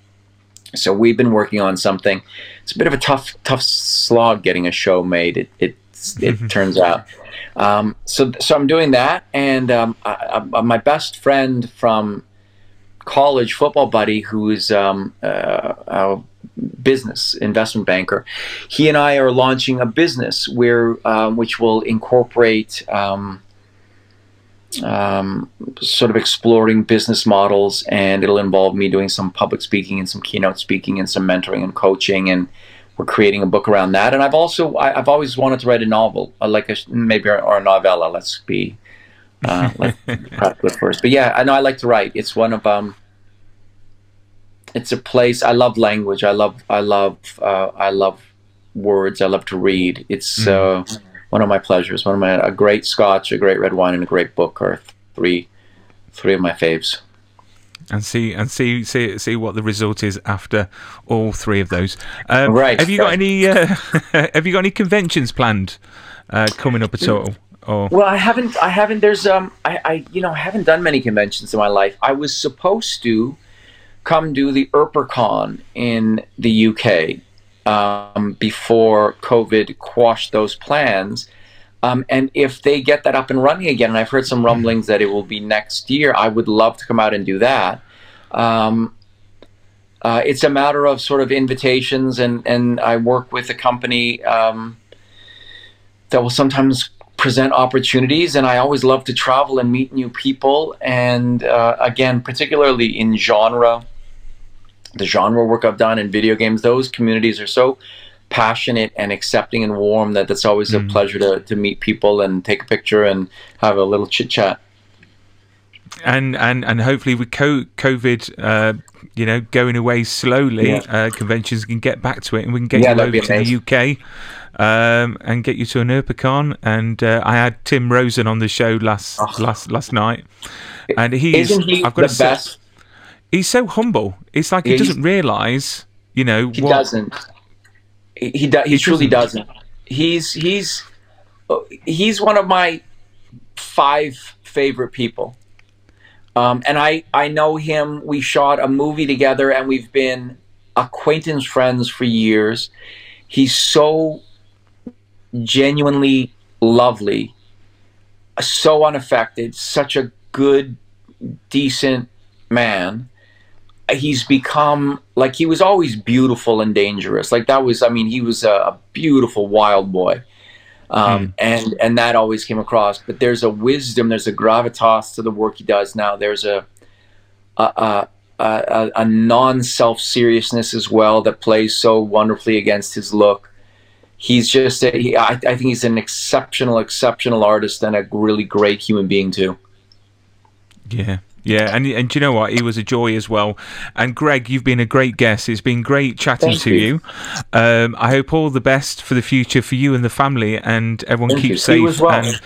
So we've been working on something. It's a bit of a tough tough slog getting a show made. It, it it turns out um, so, so I'm doing that, and um, I, I, my best friend from college, football buddy, who is um, uh, a business investment banker, he and I are launching a business where um, which will incorporate. Um, um, sort of exploring business models, and it'll involve me doing some public speaking and some keynote speaking and some mentoring and coaching and we're creating a book around that. And I've also I, have always wanted to write a novel, uh, like a maybe or a novella. Let's be uh, first. But yeah, I know I like to write. It's one of um. It's a place I love language. I love I love uh, I love words. I love to read. It's mm. uh, one of my pleasures. One of my a great Scotch, a great red wine, and a great book are three three of my faves and see and see see see what the result is after all three of those. Um, right. Have you got any uh, Have you got any conventions planned uh, coming up at all? Or Well, I haven't. I haven't. There's um. I, I you know I haven't done many conventions in my life. I was supposed to come do the EarperCon in the UK um, before COVID quashed those plans. Um, and if they get that up and running again, and I've heard some rumblings that it will be next year, I would love to come out and do that. Um, uh, it's a matter of sort of invitations, and and I work with a company um, that will sometimes present opportunities, and I always love to travel and meet new people. And uh, again, particularly in genre, the genre work I've done in video games, those communities are so passionate and accepting and warm that it's always a pleasure to, to meet people and take a picture and have a little chit chat. and and and hopefully with COVID, uh, you know, going away slowly, Yeah. uh, conventions can get back to it, and we can get Yeah, you over be to the UK. Um, and get you to an EarperCon, and uh, I had Tim Rozon on the show last last last night, and he's Isn't he I've got the to say, best? he's so humble. It's like he Yeah, he's- doesn't realise, you know, He what doesn't. He he, do, he truly doesn't. He's he's he's one of my five favorite people. Um, and I I know him. We shot a movie together, and we've been acquaintance friends for years. He's so genuinely lovely, so unaffected, such a good, decent man he's become like he was always beautiful and dangerous. Like that was, I mean, he was a, a beautiful wild boy, um, and and that always came across. But there's a wisdom, there's a gravitas to the work he does now. There's a a, a, a, a non self seriousness as well that plays so wonderfully against his look. He's just, a, he, I, I think he's an exceptional, exceptional artist and a really great human being too. Yeah. Yeah, and and do you know what? He was a joy as well. And Greg, you've been a great guest. It's been great chatting Thank to you. you. Um, I hope all the best for the future for you and the family, and everyone Thank keeps You safe. as well. And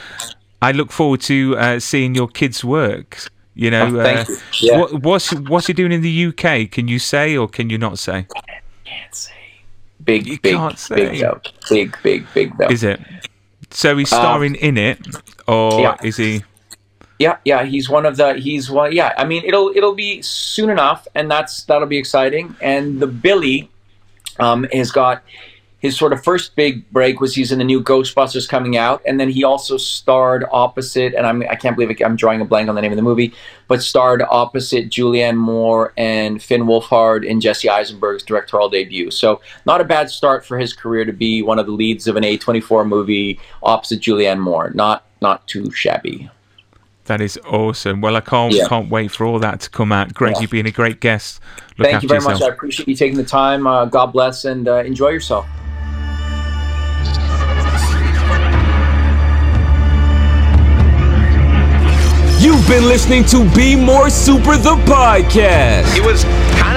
I look forward to uh, seeing your kids' work. You know, Oh, thank uh, you. Yeah. what, what's what's he doing in the UK? Can you say or can you not say? Can't say. Big, You big, can't say. big though. Big, big, big though. Is it? So he's starring in it, or Um, yeah. is he? Yeah, yeah, he's one of the he's one yeah, I mean it'll it'll be soon enough and that's that'll be exciting. And the Billy um has got his sort of first big break was he's in the new Ghostbusters coming out, and then he also starred opposite, and I'm I can't believe it, I'm drawing a blank on the name of the movie, but starred opposite Julianne Moore and Finn Wolfhard in Jesse Eisenberg's directorial debut. So not a bad start for his career to be one of the leads of an A24 movie opposite Julianne Moore. Not not too shabby. That is awesome. Well, I can't Yeah. can't wait for all that to come out. Greg, Yeah. you've been a great guest. Look Thank after you very yourself. much. I appreciate you taking the time. Uh, God bless and uh, enjoy yourself. You've been listening to Be More Super the podcast. It was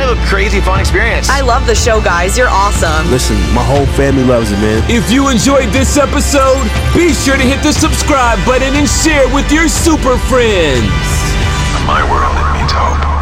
kind of a crazy fun experience. I love the show, guys. You're awesome. Listen, my whole family loves it, man. If you enjoyed this episode, be sure to hit the subscribe button and share with your super friends. In my world, it means hope.